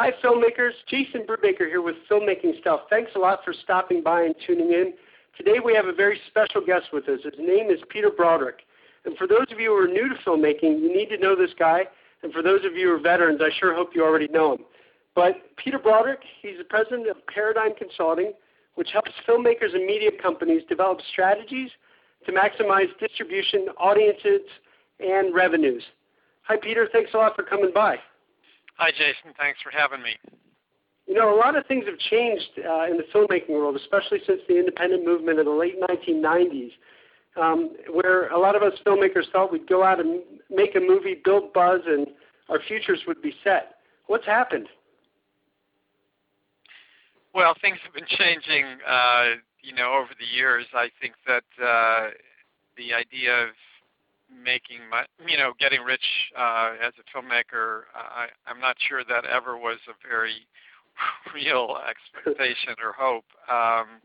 Hi, filmmakers. Jason Brubaker here with Filmmaking Stuff. Thanks a lot for stopping by and tuning in. Today we have a very special guest with us. His name is Peter Broderick. And for those of you who are new to filmmaking, you need to know this guy. And for those of you who are veterans, I sure hope you already know him. But Peter Broderick, he's the president of Paradigm Consulting, which helps filmmakers and media companies develop strategies to maximize distribution, audiences, and revenues. Hi, Peter. Thanks a lot for coming by. Hi, Jason. Thanks for having me. You know, a lot of things have changed uh, in the filmmaking world, especially since the independent movement of the late 1990s, um, where a lot of us filmmakers thought we'd go out and make a movie, build buzz, and our futures would be set. What's happened? Well, things have been changing, uh, you know, over the years. I think that uh, the idea of making my, you know, getting rich uh, as a filmmaker, I, I'm not sure that ever was a very real expectation or hope um,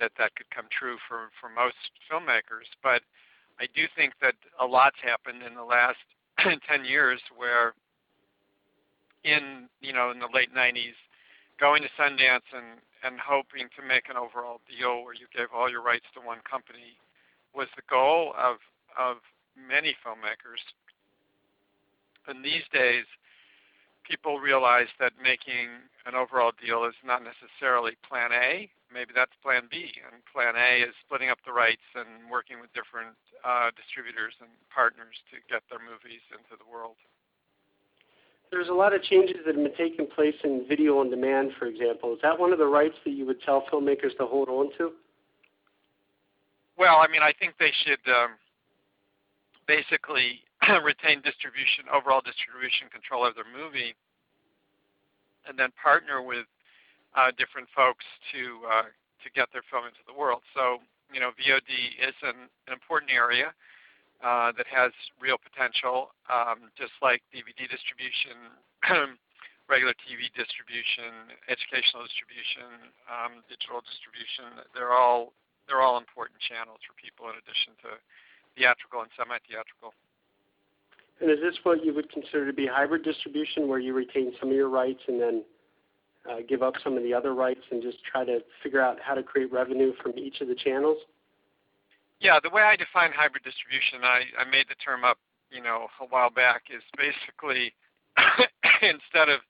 that that could come true for for most filmmakers. But I do think that a lot's happened in the last 10 years, where in you know in the late 90s, going to Sundance and and hoping to make an overall deal where you gave all your rights to one company was the goal of of many filmmakers. And these days, people realize that making an overall deal is not necessarily plan A. Maybe that's plan B. And plan A is splitting up the rights and working with different uh, distributors and partners to get their movies into the world. There's a lot of changes that have been taking place in video on demand, for example. Is that one of the rights that you would tell filmmakers to hold on to? Well, I mean, I think they should um, basically retain distribution, overall distribution control of their movie, and then partner with uh, different folks to uh, to get their film into the world. So you know, VOD is an, an important area uh, that has real potential, um, just like DVD distribution. regular TV distribution, educational distribution, um, digital distribution, they're all they're all important channels for people in addition to theatrical and semi-theatrical. And is this what you would consider to be hybrid distribution, where you retain some of your rights and then uh, give up some of the other rights and just try to figure out how to create revenue from each of the channels? Yeah, the way I define hybrid distribution, I, I made the term up, you know, a while back, is basically instead of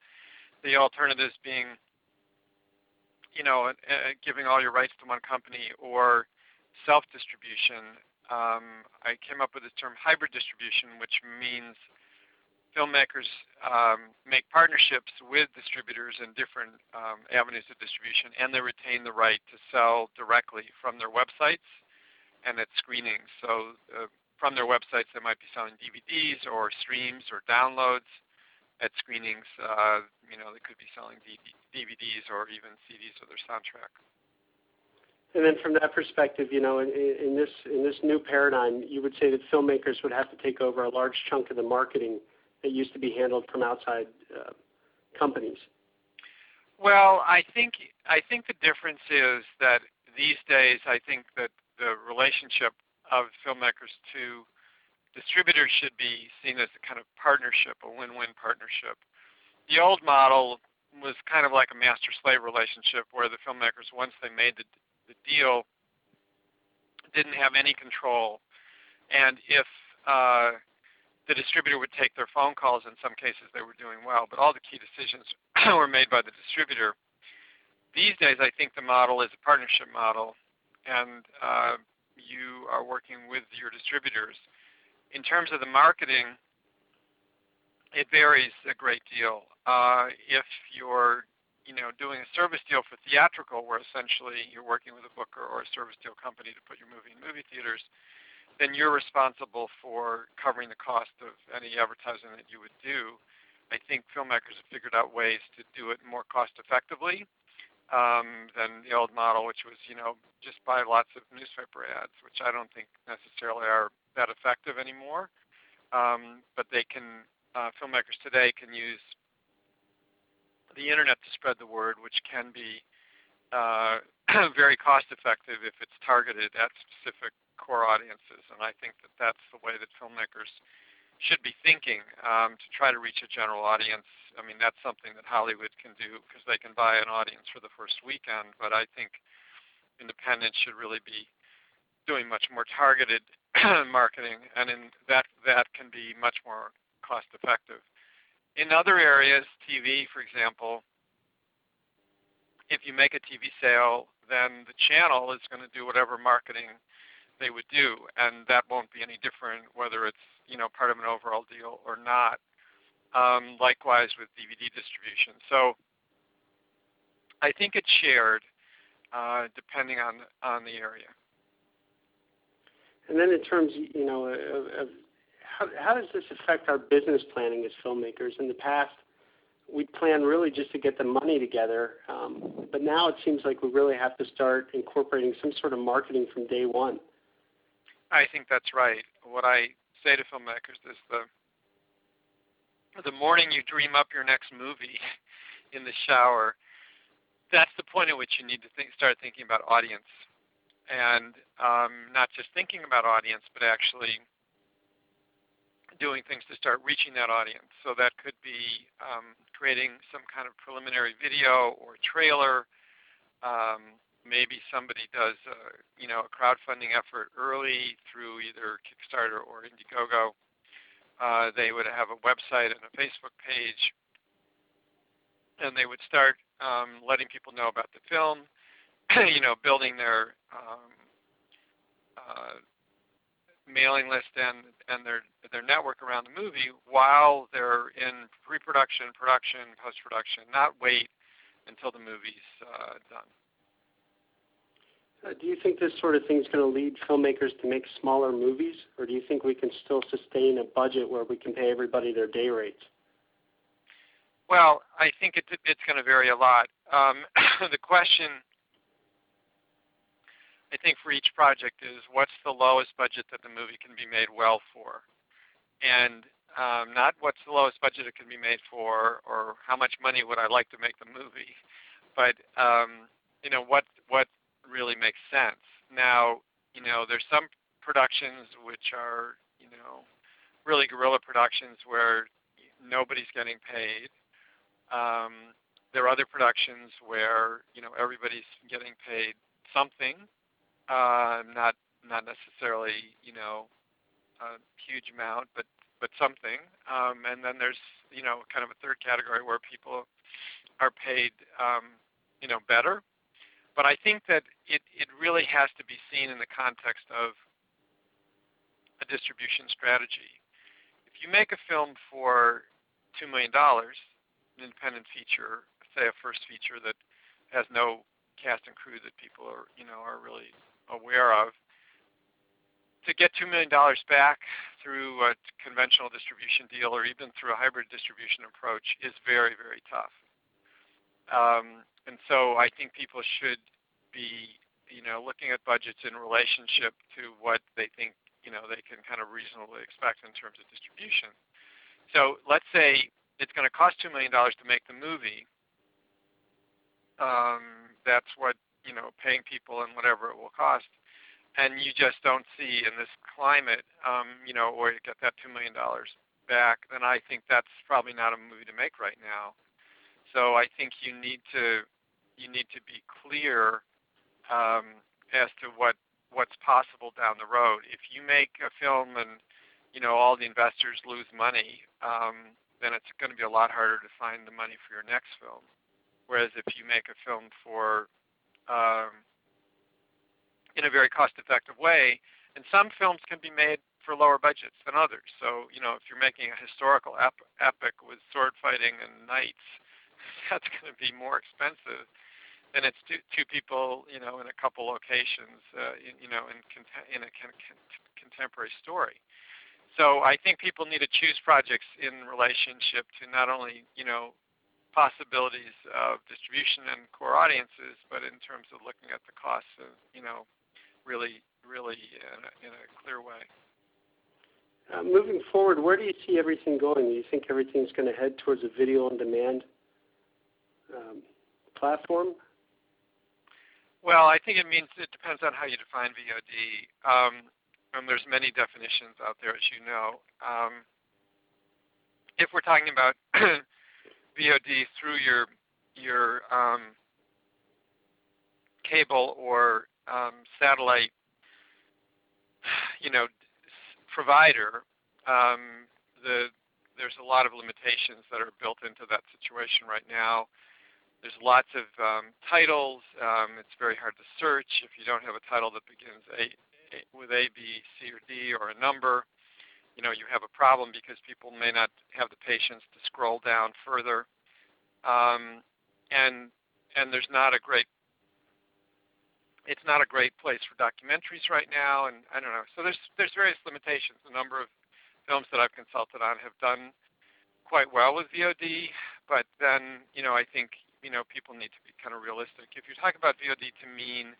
the alternatives being, you know, uh, giving all your rights to one company or self-distribution, um, I came up with the term hybrid distribution, which means filmmakers um, make partnerships with distributors in different um, avenues of distribution, and they retain the right to sell directly from their websites and at screenings. So uh, from their websites, they might be selling DVDs or streams or downloads. At screenings, uh, you know, they could be selling DVDs or even CDs of their soundtrack. And then from that perspective, you know, in, in this in this new paradigm, you would say that filmmakers would have to take over a large chunk of the marketing that used to be handled from outside uh, companies. Well, I think I think the difference is that these days, I think that the relationship of filmmakers to distributors should be seen as a kind of partnership, a win-win partnership. The old model was kind of like a master-slave relationship, where the filmmakers, once they made the the deal didn't have any control, and if uh, the distributor would take their phone calls, in some cases they were doing well, but all the key decisions were made by the distributor. These days, I think the model is a partnership model, and uh, you are working with your distributors. In terms of the marketing, it varies a great deal. Uh, if you're you know, doing a service deal for theatrical, where essentially you're working with a booker or a service deal company to put your movie in movie theaters, then you're responsible for covering the cost of any advertising that you would do. I think filmmakers have figured out ways to do it more cost effectively um, than the old model, which was, you know, just buy lots of newspaper ads, which I don't think necessarily are that effective anymore. Um, but they can, uh, filmmakers today can use the internet to spread the word, which can be uh, very cost effective if it's targeted at specific core audiences. And I think that that's the way that filmmakers should be thinking um, to try to reach a general audience I mean, that's something that Hollywood can do because they can buy an audience for the first weekend. But I think independents should really be doing much more targeted marketing, and in that that can be much more cost effective. In other areas, TV, for example, if you make a TV sale, then the channel is going to do whatever marketing they would do, and that won't be any different whether it's you know part of an overall deal or not. Um, likewise with DVD distribution. So I think it's shared uh, depending on on the area. And then in terms, you know, of, of how, how does this affect our business planning as filmmakers? In the past, we plan really just to get the money together, um, but now it seems like we really have to start incorporating some sort of marketing from day one. I think that's right. What I say to filmmakers is the the morning you dream up your next movie in the shower, that's the point at which you need to think, start thinking about audience, and um, not just thinking about audience, but actually doing things to start reaching that audience. So that could be um, creating some kind of preliminary video or trailer. Um, maybe somebody does a, you know a crowdfunding effort early through either Kickstarter or Indiegogo. Uh, they would have a website and a Facebook page, and they would start um, letting people know about the film. you know, building their um, uh, mailing list and and their their network around the movie while they're in pre-production, production, post-production. Not wait until the movie's uh, done. Uh, do you think this sort of thing is going to lead filmmakers to make smaller movies, or do you think we can still sustain a budget where we can pay everybody their day rates? Well, I think it, it's going to vary a lot. Um, the question, I think, for each project is what's the lowest budget that the movie can be made well for, and um, not what's the lowest budget it can be made for, or how much money would I like to make the movie, but um, you know what what really makes sense. Now, you know, there's some productions which are, you know, really guerrilla productions where nobody's getting paid. Um, there are other productions where you know everybody's getting paid something, uh, not not necessarily you know a huge amount, but but something. Um, and then there's you know kind of a third category where people are paid um, you know better but I think that it, it really has to be seen in the context of a distribution strategy. If you make a film for $2 million, an independent feature, say a first feature that has no cast and crew that people are, you know, are really aware of, to get $2 million back through a conventional distribution deal or even through a hybrid distribution approach is very, very tough. Um, and so I think people should be, you know, looking at budgets in relationship to what they think, you know, they can kind of reasonably expect in terms of distribution. So let's say it's going to cost two million dollars to make the movie. Um, that's what you know, paying people and whatever it will cost, and you just don't see in this climate, um, you know, where you get that two million dollars back. Then I think that's probably not a movie to make right now. So I think you need to you need to be clear um, as to what what's possible down the road. If you make a film and you know all the investors lose money, um, then it's going to be a lot harder to find the money for your next film. Whereas if you make a film for um, in a very cost-effective way, and some films can be made for lower budgets than others. So you know if you're making a historical ep- epic with sword fighting and knights that's going to be more expensive than it's two, two people, you know, in a couple locations, uh, in, you know, in, cont- in a con- con- contemporary story. So I think people need to choose projects in relationship to not only, you know, possibilities of distribution and core audiences, but in terms of looking at the costs, of, you know, really, really in a, in a clear way. Uh, moving forward, where do you see everything going? Do you think everything's going to head towards a video on demand um, platform? Well, I think it means it depends on how you define VOD. Um, and there's many definitions out there, as you know. Um, if we're talking about VOD through your your um, cable or um, satellite, you know, provider, um, the there's a lot of limitations that are built into that situation right now. There's lots of um, titles. Um, it's very hard to search if you don't have a title that begins a, a, with A, B, C, or D, or a number. You know, you have a problem because people may not have the patience to scroll down further, um, and and there's not a great it's not a great place for documentaries right now, and I don't know. So there's there's various limitations. A number of films that I've consulted on have done quite well with VOD, but then you know I think you know people need to be kind of realistic. If you're talking about VOD to mean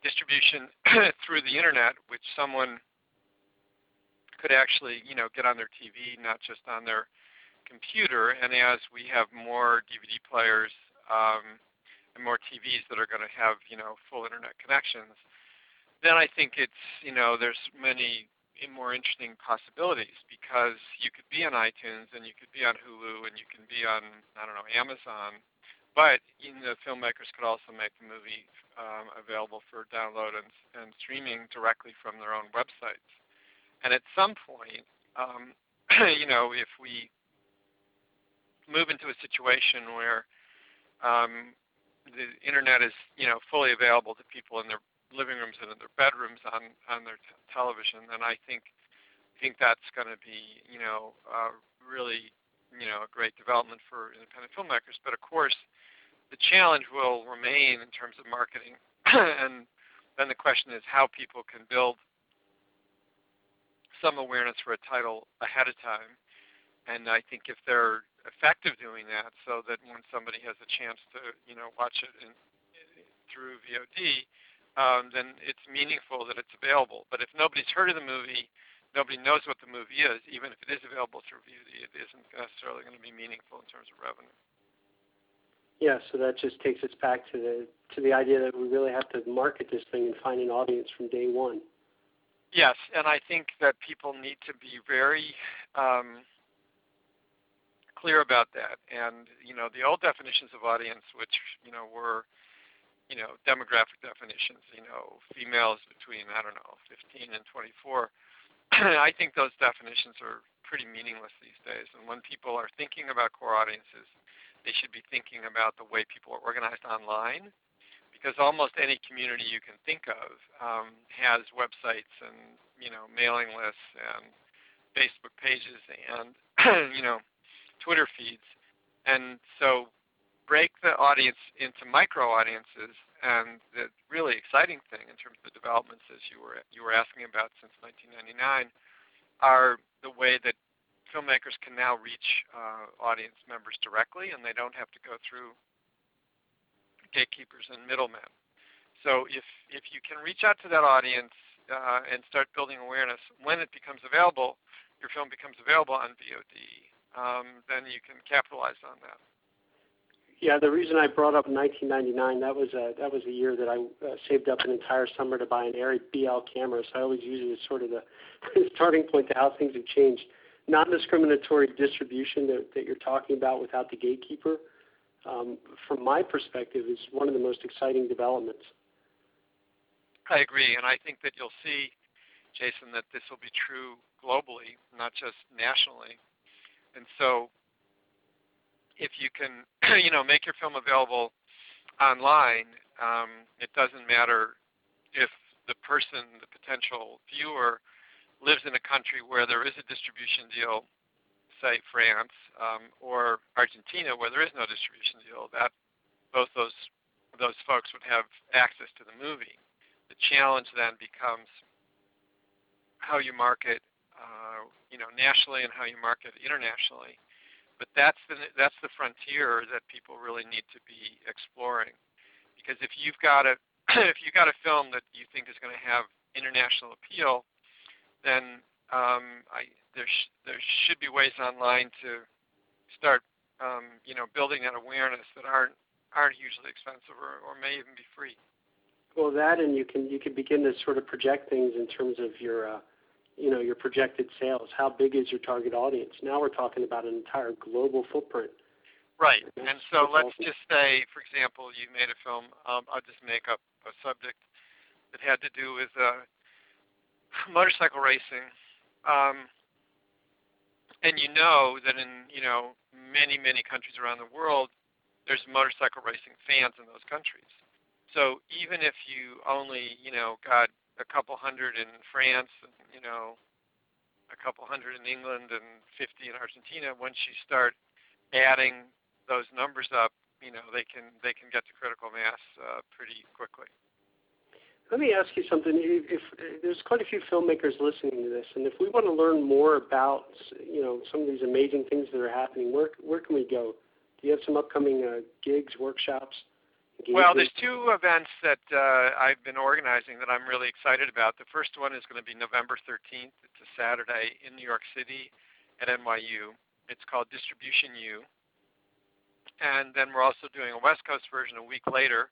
distribution through the internet, which someone could actually you know get on their TV, not just on their computer, and as we have more DVD players um, and more TVs that are going to have you know full internet connections, then I think it's you know there's many more interesting possibilities because you could be on iTunes and you could be on Hulu and you can be on I don't know Amazon, but you know, filmmakers could also make the movie um, available for download and, and streaming directly from their own websites. And at some point, um, you know, if we move into a situation where um, the internet is you know fully available to people in their living rooms and in their bedrooms on on their t- television, then I think I think that's going to be you know uh, really you know a great development for independent filmmakers. But of course, the challenge will remain in terms of marketing, and then the question is how people can build some awareness for a title ahead of time. And I think if they're effective doing that, so that when somebody has a chance to you know watch it in, through VOD, um, then it's meaningful that it's available. But if nobody's heard of the movie, nobody knows what the movie is, even if it is available through VOD, it isn't necessarily going to be meaningful in terms of revenue. Yeah, so that just takes us back to the to the idea that we really have to market this thing and find an audience from day one. Yes, and I think that people need to be very um, clear about that. And you know, the old definitions of audience, which you know were you know, demographic definitions, you know, females between, I don't know, 15 and 24. I think those definitions are pretty meaningless these days. And when people are thinking about core audiences, they should be thinking about the way people are organized online because almost any community you can think of um, has websites and, you know, mailing lists and Facebook pages and, you know, Twitter feeds. And so break the audience into micro audiences, and the really exciting thing in terms of the developments, as you were you were asking about since 1999, are the way that filmmakers can now reach uh, audience members directly, and they don't have to go through gatekeepers and middlemen. So if if you can reach out to that audience uh, and start building awareness, when it becomes available, your film becomes available on VOD, um, then you can capitalize on that. Yeah, the reason I brought up 1999, that was a, that was a year that I uh, saved up an entire summer to buy an Arri BL camera. So I always use it as sort of the starting point to how things have changed. Non-discriminatory distribution that, that you're talking about without the gatekeeper, um, from my perspective, is one of the most exciting developments. I agree, and I think that you'll see, Jason, that this will be true globally, not just nationally. And so if you can, you know, make your film available online, um, it doesn't matter if the person, the potential viewer, lives in a country where there is a distribution deal, say France um, or Argentina, where there is no distribution deal. That both those those folks would have access to the movie. The challenge then becomes how you market, uh, you know, nationally and how you market internationally but that's the that's the frontier that people really need to be exploring because if you've got a if you've got a film that you think is going to have international appeal then um, I, there sh- there should be ways online to start um, you know building that awareness that aren't aren't hugely expensive or, or may even be free. Well, that and you can you can begin to sort of project things in terms of your uh, you know your projected sales. How big is your target audience? Now we're talking about an entire global footprint. Right. And so let's just say, for example, you made a film. Um, I'll just make up a subject that had to do with uh, motorcycle racing. Um, and you know that in you know many many countries around the world, there's motorcycle racing fans in those countries. So even if you only you know got a couple hundred in France, and you know a couple hundred in England and 50 in Argentina, once you start adding those numbers up, you know they can they can get to critical mass uh, pretty quickly. Let me ask you something. If, if, there's quite a few filmmakers listening to this, and if we want to learn more about you know some of these amazing things that are happening, where where can we go? Do you have some upcoming uh, gigs, workshops? Well, there's two events that uh, I've been organizing that I'm really excited about. The first one is going to be November 13th. It's a Saturday in New York City at NYU. It's called Distribution U. And then we're also doing a West Coast version a week later,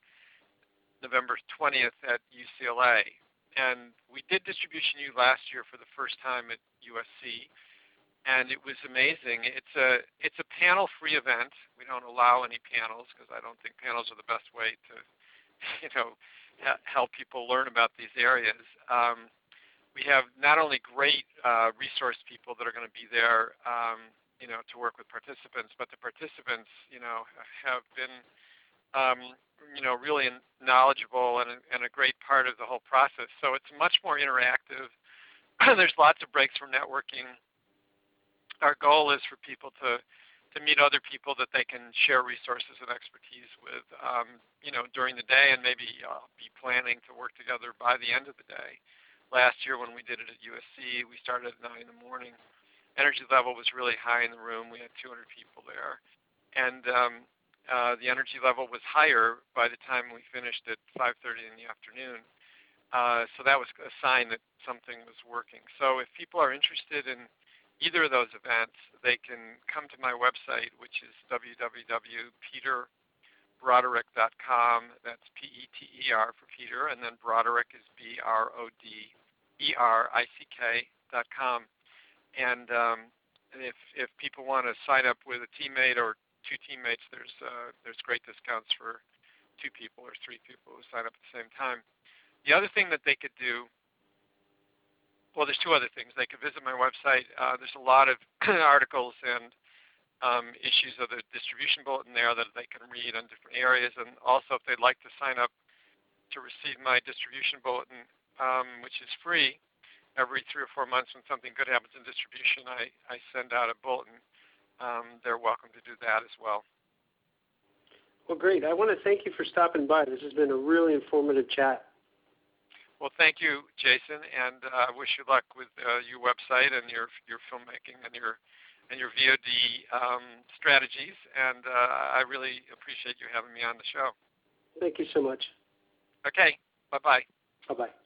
November 20th at UCLA. And we did Distribution U last year for the first time at USC, and it was amazing. It's a it's a panel-free event. We don't allow any panels because I don't think panels are the best way to, you know, help people learn about these areas. Um, we have not only great uh, resource people that are going to be there. Um, you know, to work with participants, but the participants, you know, have been, um, you know, really knowledgeable and, and a great part of the whole process. So it's much more interactive. There's lots of breaks for networking. Our goal is for people to to meet other people that they can share resources and expertise with, um, you know, during the day, and maybe uh, be planning to work together by the end of the day. Last year, when we did it at USC, we started at nine in the morning energy level was really high in the room. We had 200 people there, and um, uh, the energy level was higher by the time we finished at 5:30 in the afternoon. Uh, so that was a sign that something was working. So if people are interested in either of those events, they can come to my website, which is www.peterbroderick.com. That's P-E-T-E-R for Peter, and then Broderick is B-R-O-D-E-R-I-C-K.com. And um, if if people want to sign up with a teammate or two teammates, there's uh, there's great discounts for two people or three people who sign up at the same time. The other thing that they could do, well, there's two other things. They could visit my website. Uh, there's a lot of articles and um, issues of the distribution bulletin there that they can read on different areas. And also, if they'd like to sign up to receive my distribution bulletin, um, which is free, every three or four months when something good happens in distribution, I, I send out a bulletin. Um, they're welcome to do that as well. Well, great. I want to thank you for stopping by. This has been a really informative chat. Well, thank you, Jason, and I uh, wish you luck with uh, your website and your your filmmaking and your and your VOD um, strategies. And uh, I really appreciate you having me on the show. Thank you so much. Okay. Bye bye. Bye bye.